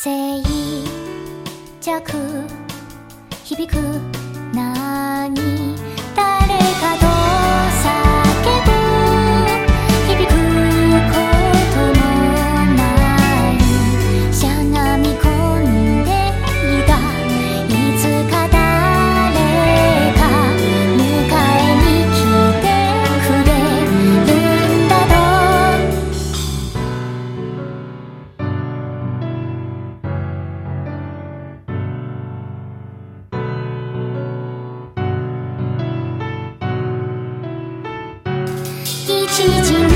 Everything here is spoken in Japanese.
静寂響く寂静。